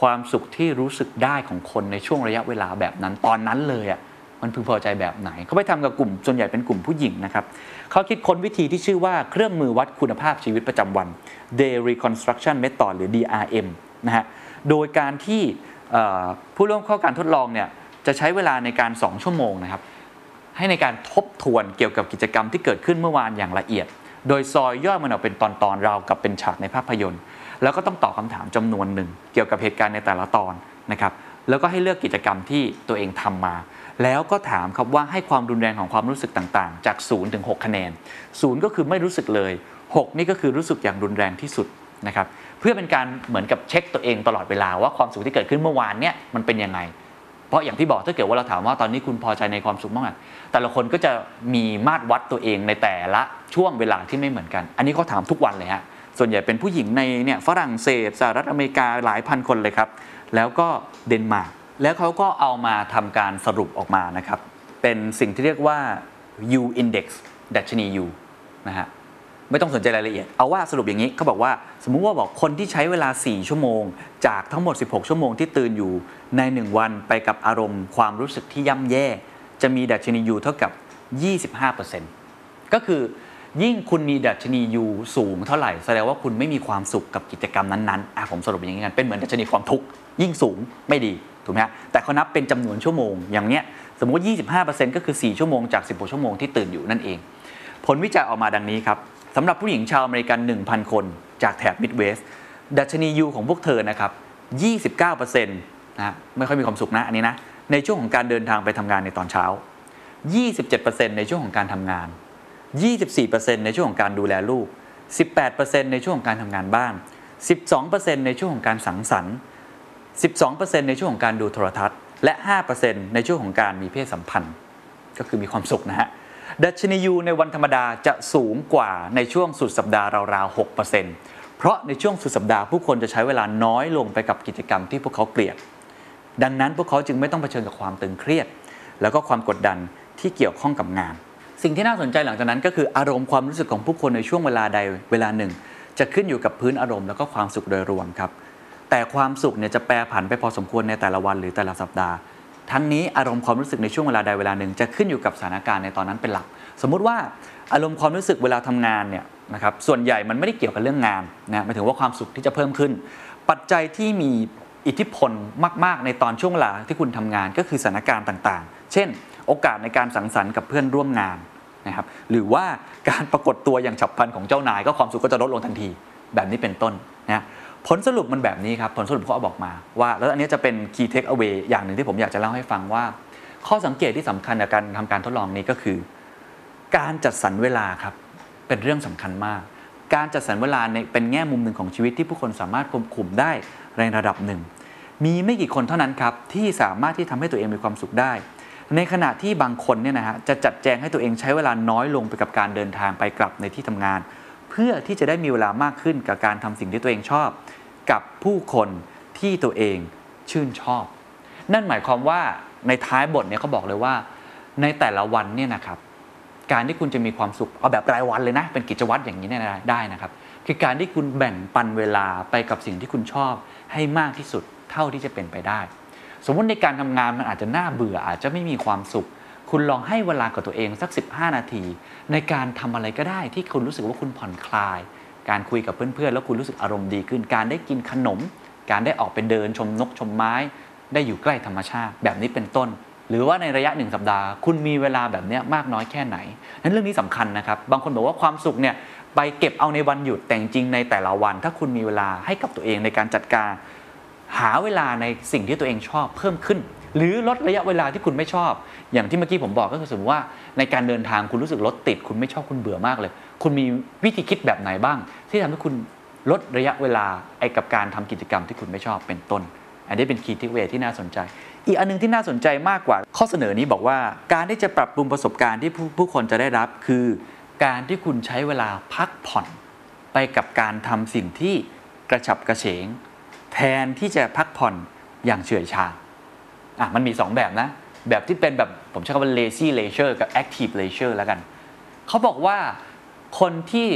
ความสุขที่รู้สึกได้ของคนในช่วงระยะเวลาแบบนั้นตอนนั้นเลยอะ มันพึงพอใจแบบไหน เขาไปทำกับกลุ่มส่วนใหญ่เป็นกลุ่มผู้หญิงนะครับเขาคิดค้นวิธีที่ชื่อว่าเครื่องมือวัดคุณภาพชีวิตประจำวัน Day Reconstruction Method หรือ DRM นะฮะโดยการที่ผู้ร่วมเข้าการทดลองเนี่ยจะใช้เวลาในการ 2 ชั่วโมงนะครับให้ในการทบทวนเกี่ยวกับกิจกรรมที่เกิดขึ้นเมื่อวานอย่างละเอียด โดยซอยย่อยมันออกเป็นตอนๆราวกับเป็นฉากในภาพยนตร์ แล้วก็ต้องตอบคำถามจำนวนหนึ่งเกี่ยวกับเหตุการณ์ในแต่ละตอนนะครับแล้วก็ให้เลือกกิจกรรมที่ตัวเองทำมา แล้วก็ถามครับว่าให้ความรุนแรงของความรู้สึกต่างๆ จาก0ถึง6คะแนน0ก็คือไม่รู้สึกเลย 6 นี่ก็คือรู้สึกอย่างรุนแรงที่สุดนะครับเพื่อเป็นการเหมือนกับเช็คตัวเองตลอดเวลาว่าความสุขที่เกิดขึ้นเมื่อวานเนี่ยมันเป็นยังไง เพราะอย่างที่บอกถ้าเกิดว่าเราถามว่าตอนนี้คุณพอใจในความสุขบ้างไหมแต่ละคนก็จะมีมาตรวัดตัวเองในแต่ละช่วงเวลาที่ไม่เหมือนกัน อันนี้เขาถามทุกวันเลยฮะส่วนใหญ่เป็นผู้หญิงในเนี่ยฝรั่งเศสสหรัฐอเมริกาหลายพันคนเลยครับแล้วก็เดนมาร์ก แล้วเขาก็เอามาทำการสรุปออกมานะครับ เป็นสิ่งที่เรียกว่า U index ดัชนี U นะฮะไม่ต้องสนใจรายละเอียด เอาว่าสรุปอย่างนี้เขาบอกว่า สมมุติว่าบอกคนที่ใช้เวลา 4 ชั่วโมง จากทั้งหมด 16 ชั่วโมงที่ตื่นอยู่ใน 1 วันไปกับอารมณ์ความรู้สึกที่ย่ำแย่ จะมีดัชนี U เท่ากับ 25%ก็คือยิ่งคุณมีดัชนี U สูงเท่าไหร่แสดงว่าคุณไม่มีความสุขกับกิจกรรมนั้นๆอะผมสรุปอย่างนี้กันเป็นเหมือนดัชนีความทุกข์ยิ่งสูงไม่ดี ถูกไหมฮะแต่เขานับเป็นจำนวนชั่วโมง อย่างเนี้ยสมมติ 25%ก็คือ 4 ชั่วโมงจาก 16 ชั่วโมงที่ตื่นอยู่นั่นเอง ผลวิจัยออกมาดังนี้ครับสำหรับผู้หญิงชาวอเมริกัน 1,000 คนจากแถบมิดเวสต์ดัชนี U ของพวกเธอนะครับ 29%นะไม่ค่อยมีความสุขนะอันนี้นะ ในช่วงของการเดินทางไปทำงานในตอนเช้า 27%ในช่วงของการทำงาน 24%ในช่วงของการดูแลลูก 18%ในช่วงของการทำงานบ้าน 12%ในช่วงของการสังสรรค์ 12%ในช่วงของการดูโทรทัศน์ และ 5%ในช่วงของการมีเพศสัมพันธ์ ก็คือมีความสุขนะฮะดัชนียูในวันธรรมดาจะสูงกว่าในช่วงสุดสัปดาห์ราวๆ6%เพราะในช่วงสุดสัปดาห์ผู้คนจะใช้เวลาน้อยลงไปกับกิจกรรมที่พวกเขาเกลียด ดังนั้นพวกเขาจึงไม่ต้องเผชิญกับความตึงเครียด แล้วก็ความกดดันที่เกี่ยวข้องกับงาน สิ่งที่น่าสนใจหลังจากนั้นก็คืออารมณ์ความรู้สึกของผู้คนในช่วงเวลาใดเวลาหนึ่ง จะขึ้นอยู่กับพื้นอารมณ์แล้วก็ความสุขโดยรวมครับ แต่ความสุขเนี่ยจะแปรผันไปพอสมควรในแต่ละวันหรือแต่ละสัปดาห์ ทั้งนี้อารมณ์ความรู้สึกในช่วงเวลาใดเวลาหนึ่งจะขึ้นอยู่กับสถานการณ์ในตอนนั้นเป็นหลัก สมมุติว่าอารมณ์ความรู้สึกเวลาทำงานเนี่ยนะครับส่วนใหญ่มันไม่ได้เกี่ยวกับเรื่องงานนะหมายถึงว่าความสุขที่จะเพิ่มขึ้น ปัจจัยที่มีอิทธิพลมาก ๆ ในตอนช่วงเวลาที่คุณทำงานก็คือสถานการณ์ต่างๆ เช่น โอกาสในการสังสรรค์กับเพื่อนร่วมงานนะครับหรือว่าการปรากฏตัวอย่างฉับพลันของเจ้านาย ก็ความสุขก็จะลดลงทันทีแบบนี้เป็นต้นนะ ผลสรุปมันแบบนี้ครับ ผลสรุปเขาเอาบอกมาว่า แล้วอันนี้จะเป็น key take away อย่างหนึ่งที่ผมอยากจะเล่าให้ฟังว่า ข้อสังเกตที่สำคัญในการทำการทดลองนี้ก็คือ การจัดสรรเวลาครับ เป็นเรื่องสำคัญมาก การจัดสรรเวลาในเป็นแง่มุมหนึ่งของชีวิตที่ผู้คนสามารถควบคุมได้ในระดับหนึ่ง มีไม่กี่คนเท่านั้นครับที่สามารถที่ทำให้ตัวเองมีความสุขได้ ในขณะที่บางคนเนี่ยนะฮะจะจัดแจงให้ตัวเองใช้เวลาน้อยลงไปกับการเดินทางไปกลับในที่ทำงาน เพื่อที่จะได้มีเวลามากขึ้นกับการทำสิ่งที่ตัวเองชอบ กับผู้คนที่ตัวเองชื่นชอบ นั่นหมายความว่าในท้ายบทเนี่ยเขาบอกเลยว่า ในแต่ละวันเนี่ยนะครับการที่คุณจะมีความสุขเอาแบบรายวันเลยนะ เป็นกิจวัตรอย่างนี้เนี่ยได้นะครับ คือการที่คุณแบ่งปันเวลาไปกับสิ่งที่คุณชอบให้มากที่สุดเท่าที่จะเป็นไปได้ สมมติในการทำงานมันอาจจะน่าเบื่ออาจจะไม่มีความสุข คุณลองให้เวลากับตัวเองสัก 15 นาที ในการทำอะไรก็ได้ที่คุณรู้สึกว่าคุณผ่อนคลาย การคุยกับเพื่อนๆ แล้วคุณรู้สึกอารมณ์ดีขึ้น การได้กินขนม การได้ออกไปเดินชมนกชมไม้ ได้อยู่ใกล้ธรรมชาติ แบบนี้เป็นต้น หรือว่าในระยะหนึ่งสัปดาห์ คุณมีเวลาแบบนี้มากน้อยแค่ไหนนั้นเรื่องนี้สำคัญนะครับ บางคนบอกว่าความสุขเนี่ยไปเก็บเอาในวันหยุดแต่จริงในแต่ละวัน ถ้าคุณมีเวลาให้กับตัวเองในการจัดการ หาเวลาในสิ่งที่ตัวเองชอบเพิ่มขึ้น หรือลดระยะเวลาที่คุณไม่ชอบ อย่างที่เมื่อกี้ผมบอกก็คือสมมติว่าในการเดินทางคุณรู้สึกรถติด คุณไม่ชอบคุณเบื่อมากเลย คุณมีวิธีคิดแบบไหนบ้าง ที่ทำให้คุณลดระยะเวลาไอ้กับการทำกิจกรรมที่คุณไม่ชอบเป็นต้น อันนี้เป็นคีย์ทิเวที่น่าสนใจ อีกอันนึงที่น่าสนใจมากกว่า ข้อเสนอนี้บอกว่า การที่จะปรับปรุงประสบการณ์ที่ผู้ผู้คนจะได้รับ คือ การที่คุณใช้เวลาพักผ่อน ไปกับการทำสิ่งที่กระฉับกระเฉง แทนที่จะพักผ่อนอย่างเฉื่อยชา อะมันมี 2 แบบนะ แบบที่เป็นแบบผมใช้คำว่า lazy leisure กับ active leisure แล้วกันเขาบอกว่าคนที่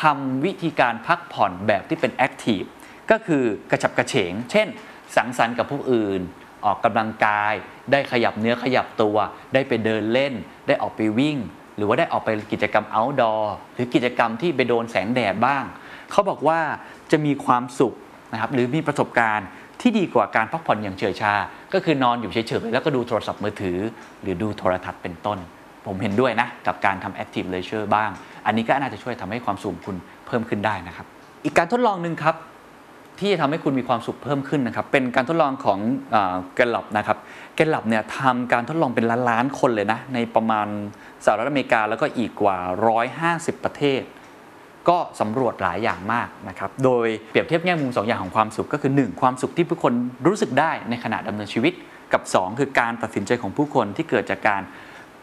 ทำวิธีการพักผ่อนแบบที่เป็น active ก็คือกระฉับกระเฉง เช่น สังสรรค์กับผู้อื่น ออกกำลังกาย ได้ขยับเนื้อขยับตัว ได้ไปเดินเล่น ได้ออกไปวิ่ง หรือว่าได้ออกไปกิจกรรม outdoor หรือกิจกรรมที่ไปโดนแสงแดดบ้าง เขาบอกว่าจะมีความสุขนะครับหรือมีประสบการณ์ ที่ดีกว่าการพักผ่อนอย่างเฉยชา ก็คือนอนอยู่เฉยๆแล้วก็ดูโทรศัพท์มือถือ หรือดูโทรทัศน์เป็นต้น ผมเห็นด้วยนะ กับการทำ active leisure บ้าง อันนี้ก็น่าจะช่วยทำให้ความสุขคุณเพิ่มขึ้นได้นะครับ อีกการทดลองหนึ่งครับที่จะทำให้คุณมีความสุขเพิ่มขึ้นนะครับ เป็นการทดลองของแกลลับนะครับแกลลับเนี่ยทำการทดลองเป็นล้านๆคนเลยนะ ในประมาณสหรัฐอเมริกาแล้วก็อีกกว่า 150 ประเทศ ก็สำรวจหลายอย่างมากนะครับ โดยเปรียบเทียบแง่มุม 2 อย่างของความสุขก็คือ 1 ความสุขที่ผู้คนรู้สึกได้ในขณะดำเนินชีวิต กับ 2 คือการตัดสินใจของผู้คนที่เกิดจากการ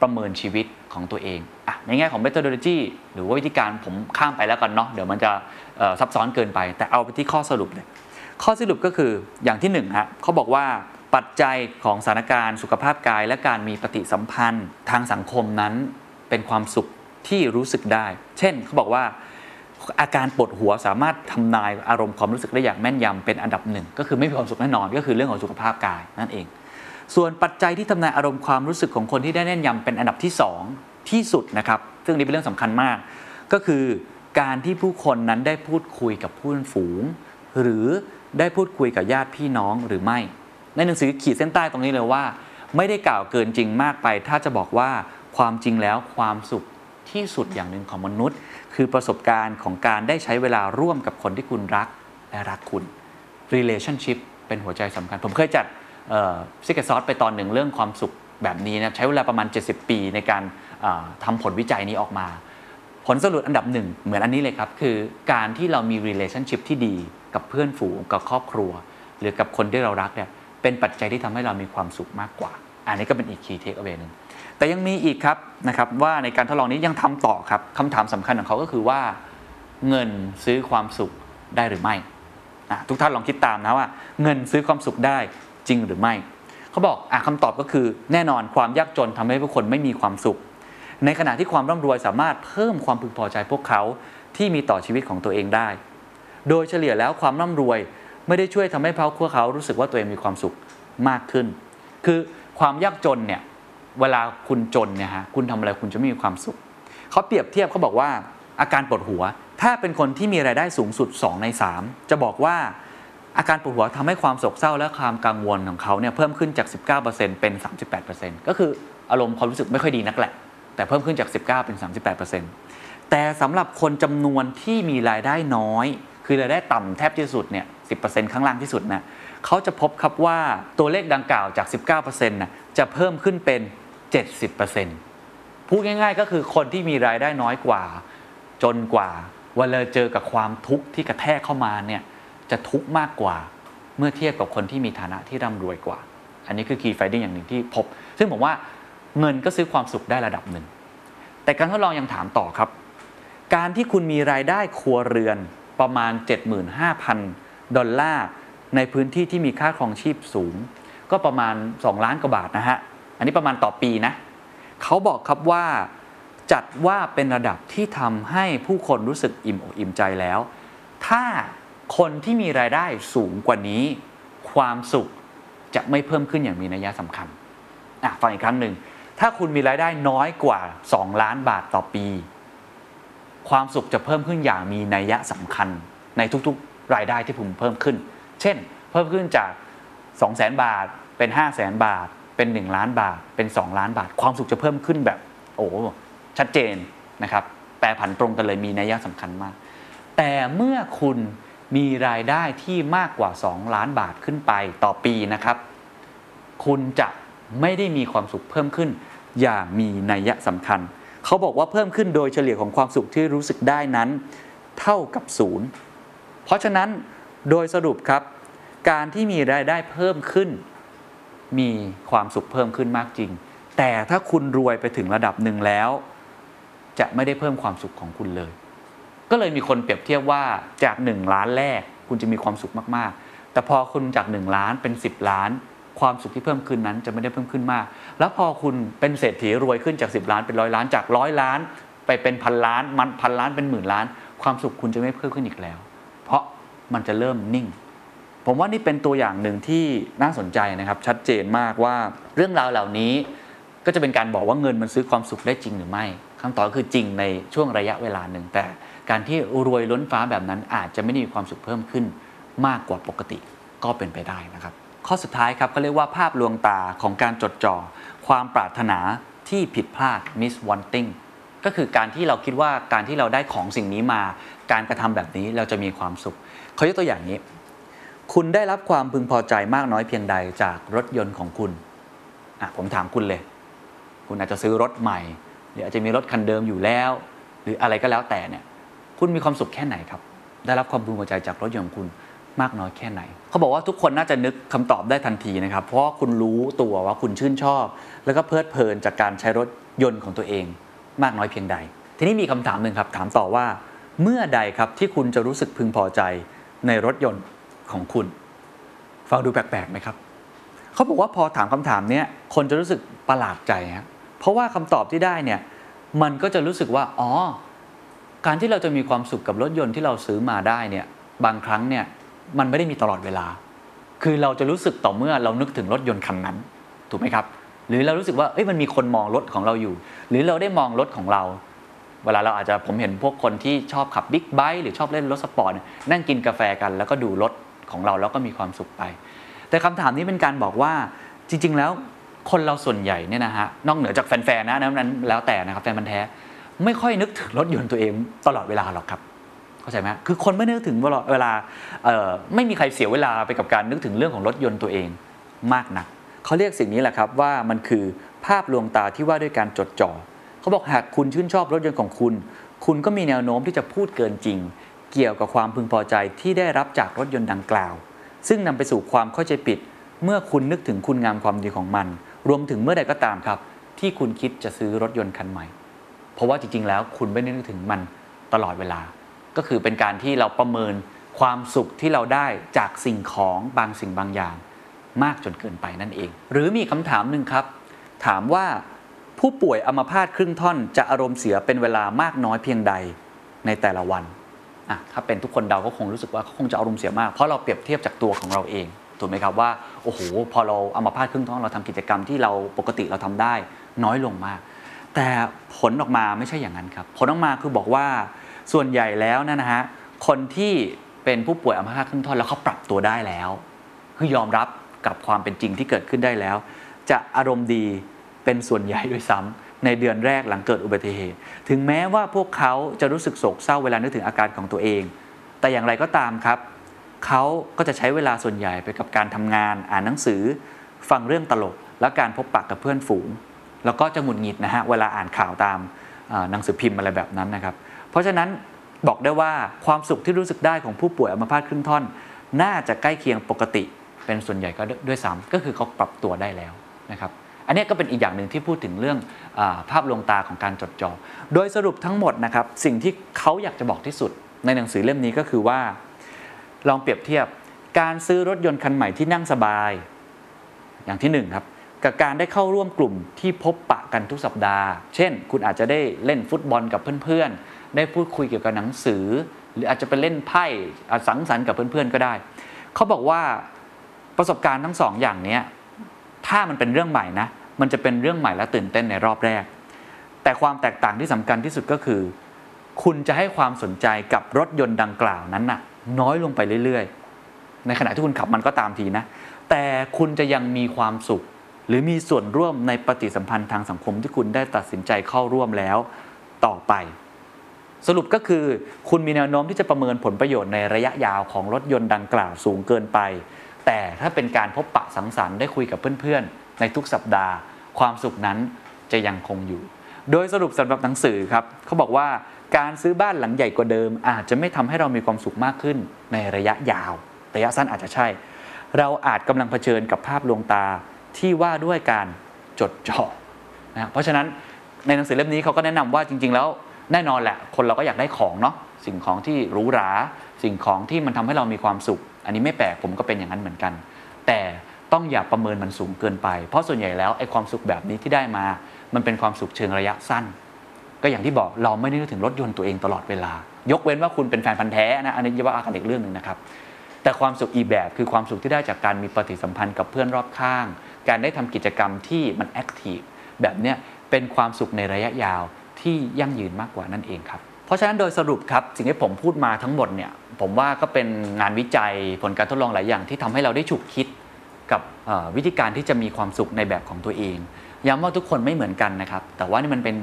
ประเมินชีวิตของตัวเองอะในแง่ของ methodology หรือว่าวิธีการผมข้ามไปแล้วกันเนาะเดี๋ยวมันจะซับซ้อนเกินไป แต่เอาไปที่ข้อสรุปเลย ข้อสรุปก็คืออย่างที่1ฮะเขาบอกว่าปัจจัยของสถานการณ์สุขภาพกาย และการมีปฏิสัมพันธ์ ทางสังคมนั้นเป็นความสุขที่รู้สึกได้ เช่นเขาบอกว่า อาการปวดหัวสามารถทำนายอารมณ์ความรู้สึกได้อย่างแม่นยำเป็นอันดับหนึ่งก็คือไม่มีความสุขแน่นอนก็คือเรื่องของสุขภาพกายนั่นเอง ส่วนปัจจัยที่ทำนายอารมณ์ความรู้สึกของคนที่ได้แน่นยำเป็นอันดับที่ 2 ที่สุดนะครับซึ่งนี้เป็นเรื่องสำคัญมาก ก็คือการที่ผู้คนนั้นได้พูดคุยกับผู้ฝูง หรือได้พูดคุยกับญาติพี่น้องหรือไม่ ในหนังสือขีดเส้นใต้ตรงนี้เลยว่า ไม่ได้กล่าวเกินจริงมากไป ถ้าจะบอกว่าความจริงแล้วความสุข ที่สุดอย่างหนึ่งของมนุษย์ คือประสบการณ์ของการได้ใช้เวลาร่วมกับคนที่คุณรักและรักคุณ relationship เป็นหัวใจสำคัญ ผมเคยจัดซิกเกอร์ซอสไปตอนหนึ่งเรื่องความสุขแบบนี้นะใช้เวลาประมาณ 70 ปีในการทำผลวิจัยนี้ออกมา ผลสรุปอันดับหนึ่งเหมือนอันนี้เลยครับ คือการที่เรามี relationship ที่ดีกับเพื่อนฝูงกับครอบครัว หรือกับคนที่เรารักเนี่ยเป็นปัจจัยที่ทำให้เรามีความสุขมากกว่า อันนี้ก็เป็นอีก key take away หนึ่ง แต่ยังมีอีกครับนะครับว่าในการทดลองนี้ยังทำต่อครับคำถามสำคัญของเขาก็คือว่า เงินซื้อความสุขได้หรือไม่ทุกท่านลองคิดตามนะว่า เงินซื้อความสุขได้จริงหรือไม่เขาบอกอคำตอบก็คือแน่นอนความยากจนทำให้ผู้คนไม่มีความสุข ในขณะที่ความร่ำรวยสามารถเพิ่มความพึงพอใจพวกเขาที่มีต่อชีวิตของตัวเองได้ โดยเฉลี่ยแล้วความร่ำรวยไม่ได้ช่วยทำให้พวกเขารู้สึกว่าตัวเองมีความสุขมากขึ้น คือความยากจนเนี่ย เวลาคุณจนเนี่ยฮะคุณทำอะไรคุณจะไม่มีความสุขเขาเปรียบเทียบเขาบอกว่าอาการปวดหัว ถ้าเป็นคนที่มีรายได้สูงสุด 2 ใน 3 จะบอกว่าอาการปวดหัวทำให้ความโศกเศร้าและความกังวลของเขาเนี่ยเพิ่มขึ้นจาก 19%เป็น 38%ก็คืออารมณ์ความรู้สึกไม่ค่อยดีนักแหละ แต่เพิ่มขึ้นจาก 19 เป็น 38%แต่สำหรับคนจำนวนที่มีรายได้น้อย คือรายได้ต่ำแทบที่สุดเนี่ย 10%ข้างล่างที่สุดนะเขาจะพบครับว่าตัวเลขดังกล่าวจาก 19%นะจะเพิ่มขึ้นเป็น 70%พูดง่ายๆ ก็คือคนที่มีรายได้น้อยกว่า จนกว่าเวลาเจอกับความทุกข์ที่กระแทกเข้ามาเนี่ยจะทุกข์มากกว่าเมื่อเทียบกับคนที่มีฐานะที่ร่ำรวยกว่า อันนี้คือ key finding อย่างหนึ่งที่พบ ซึ่งผมว่าเงินก็ซื้อความสุขได้ระดับหนึ่ง แต่การทดลองยังถามต่อครับ การที่คุณมีรายได้ครัวเรือนประมาณ 75,000 ดอลลาร์ ในพื้นที่ที่มีค่าครองชีพสูง ก็ประมาณ 2 ล้านกว่าบาทนะฮะ อันนี้ประมาณต่อปีนะเขาบอกครับว่าจัดว่าเป็นระดับที่ทำให้ผู้คนรู้สึกอิ่มอกอิ่มใจแล้ว ถ้าคนที่มีรายได้สูงกว่านี้ ความสุขจะไม่เพิ่มขึ้นอย่างมีนัยสำคัญอะฟังอีกครั้งหนึ่ง ถ้าคุณมีรายได้น้อยกว่า 2 ล้านบาทต่อปี ความสุขจะเพิ่มขึ้นอย่างมีนัยสำคัญ ในทุกๆ รายได้ที่ผมเพิ่มขึ้น เช่น เพิ่มขึ้นจาก 2 0 0 0 0 0 บาทเป็น 5 0 0 0 0 0 บาท เป็น 1 ล้านบาทเป็น 2 ล้านบาท ความสุขจะเพิ่มขึ้นแบบ โอ้ชัดเจนนะครับแปรผันตรงกันเลยมีนัยยะสำคัญมาก แต่เมื่อคุณมีรายได้ที่มากกว่า 2 ล้านบาทขึ้นไปต่อปีนะครับ คุณจะไม่ได้มีความสุขเพิ่มขึ้น อย่างมีนัยสำคัญ เขาบอกว่าเพิ่มขึ้นโดยเฉลี่ยของความสุขที่รู้สึกได้นั้น เท่ากับศูนย์เพราะฉะนั้นโดยสรุปครับ การที่มีรายได้เพิ่มขึ้น มีความสุขเพิ่มขึ้นมากจริง แต่ถ้าคุณรวยไปถึงระดับหนึ่งแล้ว จะไม่ได้เพิ่มความสุขของคุณเลย ก็เลยมีคนเปรียบเทียบว่าจาก 1 ล้านแรกคุณจะมีความสุขมากๆ แต่พอคุณจาก 1 ล้านเป็น 10 ล้าน ความสุขที่เพิ่มขึ้นนั้นจะไม่ได้เพิ่มขึ้นมาก แล้วพอคุณเป็นเศรษฐีรวยขึ้นจาก 10 ล้านเป็นร้อยล้านจากร้อยล้าน ไปเป็นพันล้านมันพันล้านเป็นหมื่นล้าน ความสุขคุณจะไม่เพิ่มขึ้นอีกแล้ว เพราะมันจะเริ่มนิ่ง ผมว่านี่เป็นตัวอย่างหนึ่งที่น่าสนใจนะครับชัดเจนมากว่าเรื่องราวเหล่านี้ ก็จะเป็นการบอกว่าเงินมันซื้อความสุขได้จริงหรือไม่คำตอบคือจริงในช่วงระยะเวลาหนึ่งแต่ การที่รวยล้นฟ้าแบบนั้นอาจจะไม่ได้มีความสุขเพิ่มขึ้นมากกว่าปกติก็เป็นไปได้นะครับ ข้อสุดท้ายครับเขาเรียกว่าภาพลวงตาของการจดจ่อความปรารถนาที่ผิดพลาด miss wanting ก็คือการที่เราคิดว่าการที่เราได้ของสิ่งนี้มา การกระทำแบบนี้เราจะมีความสุขเขายกตัวอย่างนี้ คุณได้รับความพึงพอใจมากน้อยเพียงใดจากรถยนต์ของคุณอะผมถามคุณเลย คุณอาจจะซื้อรถใหม่ หรืออาจจะมีรถคันเดิมอยู่แล้ว หรืออะไรก็แล้วแต่เนี่ย คุณมีความสุขแค่ไหนครับ ได้รับความพึงพอใจจากรถยนต์ของคุณมากน้อยแค่ไหน เขาบอกว่าทุกคนน่าจะนึกคำตอบได้ทันทีนะครับ เพราะคุณรู้ตัวว่าคุณชื่นชอบ แล้วก็เพลิดเพลินจากการใช้รถยนต์ของตัวเอง มากน้อยเพียงใด ทีนี้มีคำถามหนึ่งครับ ถามต่อว่า เมื่อใดครับที่คุณจะรู้สึกพึงพอใจในรถยนต์ ของคุณ ฟังดูแปลกๆไหมครับ เขาบอกว่าพอถามคำถามเนี้ยคนจะรู้สึกประหลาดใจฮะเพราะว่าคำตอบที่ได้เนี่ยมันก็จะรู้สึกว่าอ๋อการที่เราจะมีความสุขกับรถยนต์ที่เราซื้อมาได้เนี่ยบางครั้งเนี่ยมันไม่ได้มีตลอดเวลา คือเราจะรู้สึกต่อเมื่อเรานึกถึงรถยนต์คันนั้น ถูกไหมครับ หรือเรารู้สึกว่าเอ้ยมันมีคนมองรถของเราอยู่ หรือเราได้มองรถของเรา เวลาเราอาจจะผมเห็นพวกคนที่ชอบขับบิ๊กไบค์หรือชอบเล่นรถสปอร์ตนั่งกินกาแฟกันแล้วก็ดูรถ ของเราแล้วก็มีความสุขไป แต่คำถามนี้เป็นการบอกว่าจริง ๆ แล้วคนเราส่วนใหญ่เนี่ยนะฮะนอกเหนือจากแฟนๆนะนั้นแล้วแต่นะครับแฟนมันแท้ไม่ค่อยนึกถึงรถยนต์ตัวเองตลอดเวลาหรอกครับเข้าใจไหมคือคนไม่นึกถึงเวลาเอ่อไม่มีใครเสียเวลาไปกับการนึกถึงเรื่องของรถยนต์ตัวเองมากนักเขาเรียกสิ่งนี้แหละครับว่ามันคือภาพลวงตาที่ว่าด้วยการจดจ่อเขาบอกหากคุณชื่นชอบรถยนต์ของคุณ คุณก็มีแนวโน้มที่จะพูดเกินจริง เกี่ยวกับความพึงพอใจที่ได้รับจากรถยนต์ดังกล่าว ซึ่งนำไปสู่ความเข้าใจผิด เมื่อคุณนึกถึงคุณงามความดีของมัน รวมถึงเมื่อใดก็ตามครับ ที่คุณคิดจะซื้อรถยนต์คันใหม่ เพราะว่าจริงๆ แล้วคุณไม่ได้นึกถึงมันตลอดเวลา ก็คือเป็นการที่เราประเมินความสุขที่เราได้จากสิ่งของบางสิ่งบางอย่าง มากจนเกินไปนั่นเอง หรือมีคำถามหนึ่งครับ ถามว่าผู้ป่วยอัมพาตครึ่งท่อนจะอารมณ์เสียเป็นเวลามากน้อยเพียงใดในแต่ละวัน อะถ้าเป็นทุกคนเดาก็คงรู้สึกว่าเขาคงจะอารมณ์เสียมาก เพราะเราเปรียบเทียบจากตัวของเราเองถูกไหมครับว่าโอ้โหพอเราอัมพาตครึ่งท่อนเราทำกิจกรรมที่เราปกติเราทำได้น้อยลงมาก แต่ผลออกมาไม่ใช่อย่างนั้นครับ ผลออกมาคือบอกว่าส่วนใหญ่แล้วนะฮะคนที่เป็นผู้ป่วยอัมพาตครึ่งท่อนแล้วเขาปรับตัวได้แล้วคือยอมรับกับความเป็นจริงที่เกิดขึ้นได้แล้ว จะอารมณ์ดีเป็นส่วนใหญ่ด้วยซ้ำ ในเดือนแรกหลังเกิดอุบัติเหตุ ถึงแม้ว่าพวกเขาจะรู้สึกโศกเศร้าเวลานึกถึงอาการของตัวเอง แต่อย่างไรก็ตามครับเขาก็จะใช้เวลาส่วนใหญ่ไปกับการทำงาน อ่านหนังสือ ฟังเรื่องตลก และการพบปะกับเพื่อนฝูง แล้วก็จะหงุดหงิดนะฮะเวลาอ่านข่าวตามหนังสือพิมพ์อะไรแบบนั้นนะครับ เพราะฉะนั้นบอกได้ว่าความสุขที่รู้สึกได้ของผู้ป่วยอัมพาตครึ่งท่อน น่าจะใกล้เคียงปกติ เป็นส่วนใหญ่ก็ด้วยซ้ำก็คือเขาปรับตัวได้แล้วนะครับ อันนี้ก็เป็นอีกอย่างหนึ่งที่พูดถึงเรื่อง ภาพลวงตาของการจดจ่อโดยสรุปทั้งหมดนะครับสิ่งที่เขาอยากจะบอกที่สุด ในหนังสือเล่มนี้ก็คือว่าลองเปรียบเทียบการซื้อรถยนต์คันใหม่ที่นั่งสบาย อย่างที่หนึ่งครับกับการได้เข้าร่วมกลุ่มที่พบปะกันทุกสัปดาห์ เช่น คุณอาจจะได้เล่นฟุตบอลกับเพื่อนๆ ได้พูดคุยเกี่ยวกับหนังสือ หรืออาจจะไปเล่นไพ่สังสรรค์กับเพื่อนๆก็ได้ เขาบอกว่าประสบการณ์ทั้งสองอย่างนี้ถ้ามันเป็นเรื่องใหม่นะ มันจะเป็นเรื่องใหม่และตื่นเต้นในรอบแรก แต่ความแตกต่างที่สำคัญที่สุดก็คือ คุณจะให้ความสนใจกับรถยนต์ดังกล่าวนั้นน่ะ น้อยลงไปเรื่อยๆ ในขณะที่คุณขับมันก็ตามทีนะ แต่คุณจะยังมีความสุข หรือมีส่วนร่วมในปฏิสัมพันธ์ทางสังคมที่คุณได้ตัดสินใจเข้าร่วมแล้วต่อไปสรุปก็คือคุณมีแนวโน้มที่จะประเมินผลประโยชน์ในระยะยาวของรถยนต์ดังกล่าวสูงเกินไป แต่ถ้าเป็นการพบปะสังสรรค์ได้คุยกับเพื่อนๆ ในทุกสัปดาห์ ความสุขนั้นจะยังคงอยู่ โดยสรุปสำหรับหนังสือครับเขาบอกว่าการซื้อบ้านหลังใหญ่กว่าเดิม อาจจะไม่ทำให้เรามีความสุขมากขึ้นในระยะยาว ระยะสั้นอาจจะใช่ เราอาจกำลังเผชิญกับภาพลวงตาที่ว่าด้วยการจดจ่อนะเพราะฉะนั้นในหนังสือเล่มนี้เขาก็แนะนำว่าจริง ๆ แล้วแน่นอนแหละ คนเราก็อยากได้ของเนาะสิ่งของที่หรูหรา สิ่งของที่มันทำให้เรามีความสุข อันนี้ไม่แปลกผมก็เป็นอย่างนั้นเหมือนกัน แต่ ต้องอย่าประเมินมันสูงเกินไป เพราะส่วนใหญ่แล้วไอ้ความสุขแบบนี้ที่ได้มา มันเป็นความสุขเชิงระยะสั้น ก็อย่างที่บอกเราไม่ได้นึกถึงรถยนต์ตัวเองตลอดเวลา ยกเว้นว่าคุณเป็นแฟนพันธุ์แท้นะอันนี้จะว่าอาการอีกเรื่องหนึ่งนะครับแต่ความสุขอีกแบบคือความสุขที่ได้จากการมีปฏิสัมพันธ์กับเพื่อนรอบข้าง การได้ทำกิจกรรมที่มัน active แบบเนี้ยเป็นความสุขในระยะยาวที่ยั่งยืนมากกว่านั่นเองครับเพราะฉะนั้นโดยสรุปครับ สิ่งที่ผมพูดมาทั้งหมดเนี่ยผมว่าก็เป็นงานวิจัยผลการทดลองหลายอย่างที่ทำให้เราได้ฉุกคิด กับวิธีการที่จะมีความสุขในแบบของตัวเองย้ำว่าทุกคนไม่เหมือนกันนะครับ แต่ว่านี่มันเป็น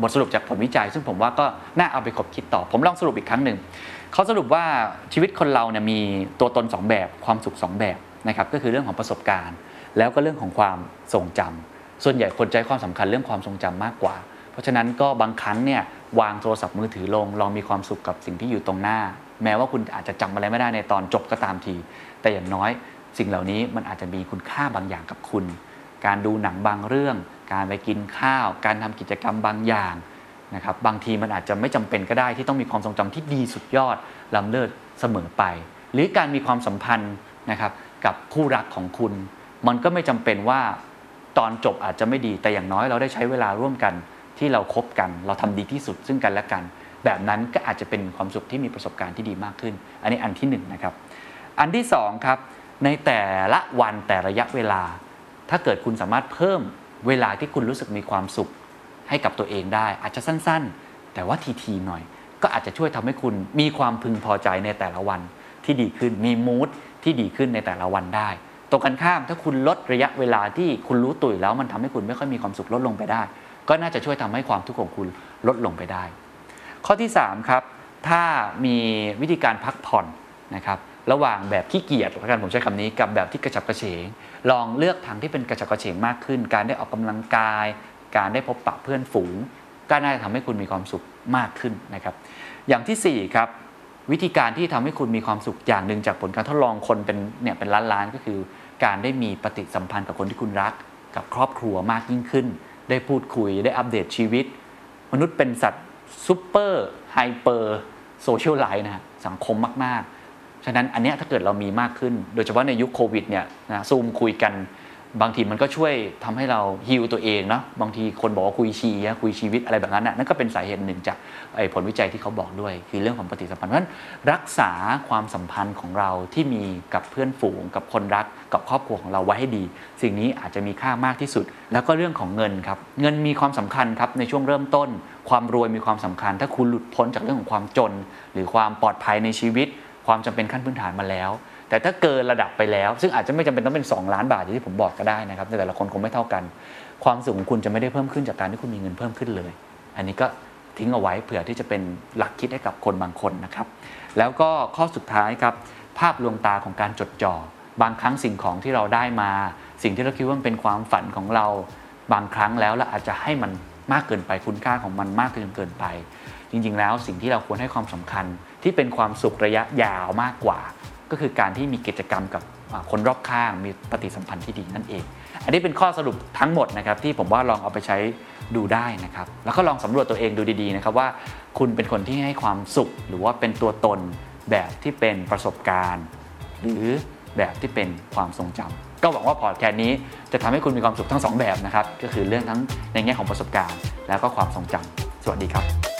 บทสรุปจากผลวิจัย ซึ่งผมว่าก็น่าเอาไปคบคิดต่อ ผมลองสรุปอีกครั้งหนึ่ง เขาสรุปว่าชีวิตคนเราเนี่ยมีตัวตน 2 แบบ ความสุข 2 แบบนะครับ ก็คือเรื่องของประสบการณ์ แล้วก็เรื่องของความทรงจำส่วนใหญ่คนใจความสำคัญเรื่องความทรงจำมากกว่า เพราะฉะนั้นก็บางครั้งเนี่ยวางโทรศัพท์มือถือลง ลองมีความสุขกับสิ่งที่อยู่ตรงหน้า แม้ว่าคุณอาจจะจำอะไรไม่ได้ในตอนจบก็ตามที แต่อย่างน้อย สิ่งเหล่านี้มันอาจจะมีคุณค่าบางอย่างกับคุณ การดูหนังบางเรื่อง การไปกินข้าว การทำกิจกรรมบางอย่างนะครับบางทีมันอาจจะไม่จำเป็นก็ได้ที่ต้องมีความทรงจำที่ดีสุดยอดล้ำเลิศเสมอไป หรือการมีความสัมพันธ์นะครับกับคู่รักของคุณ มันก็ไม่จำเป็นว่าตอนจบอาจจะไม่ดีแต่อย่างน้อยเราได้ใช้เวลาร่วมกันที่เราคบกัน เราทำดีที่สุดซึ่งกันและกัน แบบนั้นก็อาจจะเป็นความสุขที่มีประสบการณ์ที่ดีมากขึ้น อันนี้อันที่หนึ่งนะครับอันที่สองครับ ในแต่ละวันแต่ระยะเวลา ถ้าเกิดคุณสามารถเพิ่มเวลาที่คุณรู้สึกมีความสุข ให้กับตัวเองได้ อาจจะสั้นๆ แต่ว่าทีๆหน่อย ก็อาจจะช่วยทำให้คุณมีความพึงพอใจในแต่ละวันที่ดีขึ้นมีมูดที่ดีขึ้นในแต่ละวันได้ตรงกันข้ามถ้าคุณลดระยะเวลาที่คุณรู้ตัวอยู่แล้วมันทำให้คุณไม่ค่อยมีความสุขลดลงไปได้ ก็น่าจะช่วยทำให้ความทุกข์ของคุณลดลงไปได้ ข้อที่ 3 ครับ ถ้ามีวิธีการพักผ่อนนะครับ ระหว่างแบบขี้เกียจแล้วกันผมใช้คำนี้กับแบบที่กระฉับกระเฉง ลองเลือกทางที่เป็นกระฉับกระเฉงมากขึ้น การได้ออกกำลังกาย การได้พบปะเพื่อนฝูง ก็น่าจะทำให้คุณมีความสุขมากขึ้นนะครับ อย่างทีสี่4ครับวิธีการที่ทำให้คุณมีความสุขอย่างหนึ่งจากผลการทดลองคนเป็นเนี่ยเป็นล้านๆก็คือ การได้มีปฏิสัมพันธ์กับคนที่คุณรัก กับครอบครัวมากยิ่งขึ้น ได้พูดคุยได้อัปเดตชีวิต มนุษย์เป็นสัตว์ super hyper socialize นะฮะสังคมมากๆ ฉะนั้นอันนี้ถ้าเกิดเรามีมากขึ้น โดยเฉพาะในยุคโควิดเนี่ยนะซูมคุยกันบางทีมันก็ช่วยทำให้เราฮิวตัวเองเนาะบางทีคนบอกว่าคุยชีคุยชีวิตอะไรแบบนั้นน่ะนั่นก็เป็นสาเหตุหนึ่งจากผลวิจัยที่เขาบอกด้วย คือเรื่องของปฏิสัมพันธ์เพราะฉะนั้นรักษาความสัมพันธ์ของเราที่มีกับเพื่อนฝูง กับคนรักกับครอบครัวของเราไว้ให้ดี สิ่งนี้อาจจะมีค่ามากที่สุด แล้วก็เรื่องของเงินครับเงินมีความสำคัญครับในช่วงเริ่มต้น ความรวยมีความสำคัญ ถ้าคุณหลุดพ้นจากเรื่องของความจน หรือความปลอดภัยในชีวิต ความจำเป็นขั้นพื้นฐานมาแล้ว แต่ถ้าเกินระดับไปแล้ว ซึ่งอาจจะไม่จำเป็นต้องเป็น 2 ล้านบาทอย่างที่ผมบอกก็ได้นะครับแต่ละคนคงไม่เท่ากัน ความสุขของคุณจะไม่ได้เพิ่มขึ้นจากการที่คุณมีเงินเพิ่มขึ้นเลย อันนี้ก็ทิ้งเอาไว้เผื่อที่จะเป็นหลักคิดให้กับคนบางคนนะครับ แล้วก็ข้อสุดท้ายครับ ภาพลวงตาของการจดจ่อบางครั้งสิ่งของที่เราได้มา สิ่งที่เราคิดว่ามันเป็นความฝันของเรา บางครั้งแล้วเราอาจจะให้มันมากเกินไปคุณค่าของมันมากจนเกินไป จริงๆ แล้วสิ่งที่เราควรให้ความสำคัญที่เป็นความสุขระยะยาวมากกว่า ก็คือการที่มีกิจกรรมกับคนรอบข้างมีปฏิสัมพันธ์ที่ดีนั่นเอง อันนี้เป็นข้อสรุปทั้งหมดนะครับที่ผมว่าลองเอาไปใช้ดูได้นะครับ แล้วก็ลองสำรวจตัวเองดูดีๆนะครับว่าคุณเป็นคนที่ให้ความสุข หรือว่าเป็นตัวตนแบบที่เป็นประสบการณ์ หรือแบบที่เป็นความทรงจำก็หวังว่าพอร์ตแคสต์นี้จะทำให้คุณมีความสุขทั้งสองแบบนะครับ ก็คือเรื่องทั้งในแง่ของประสบการณ์ แล้วก็ความทรงจำสวัสดีครับ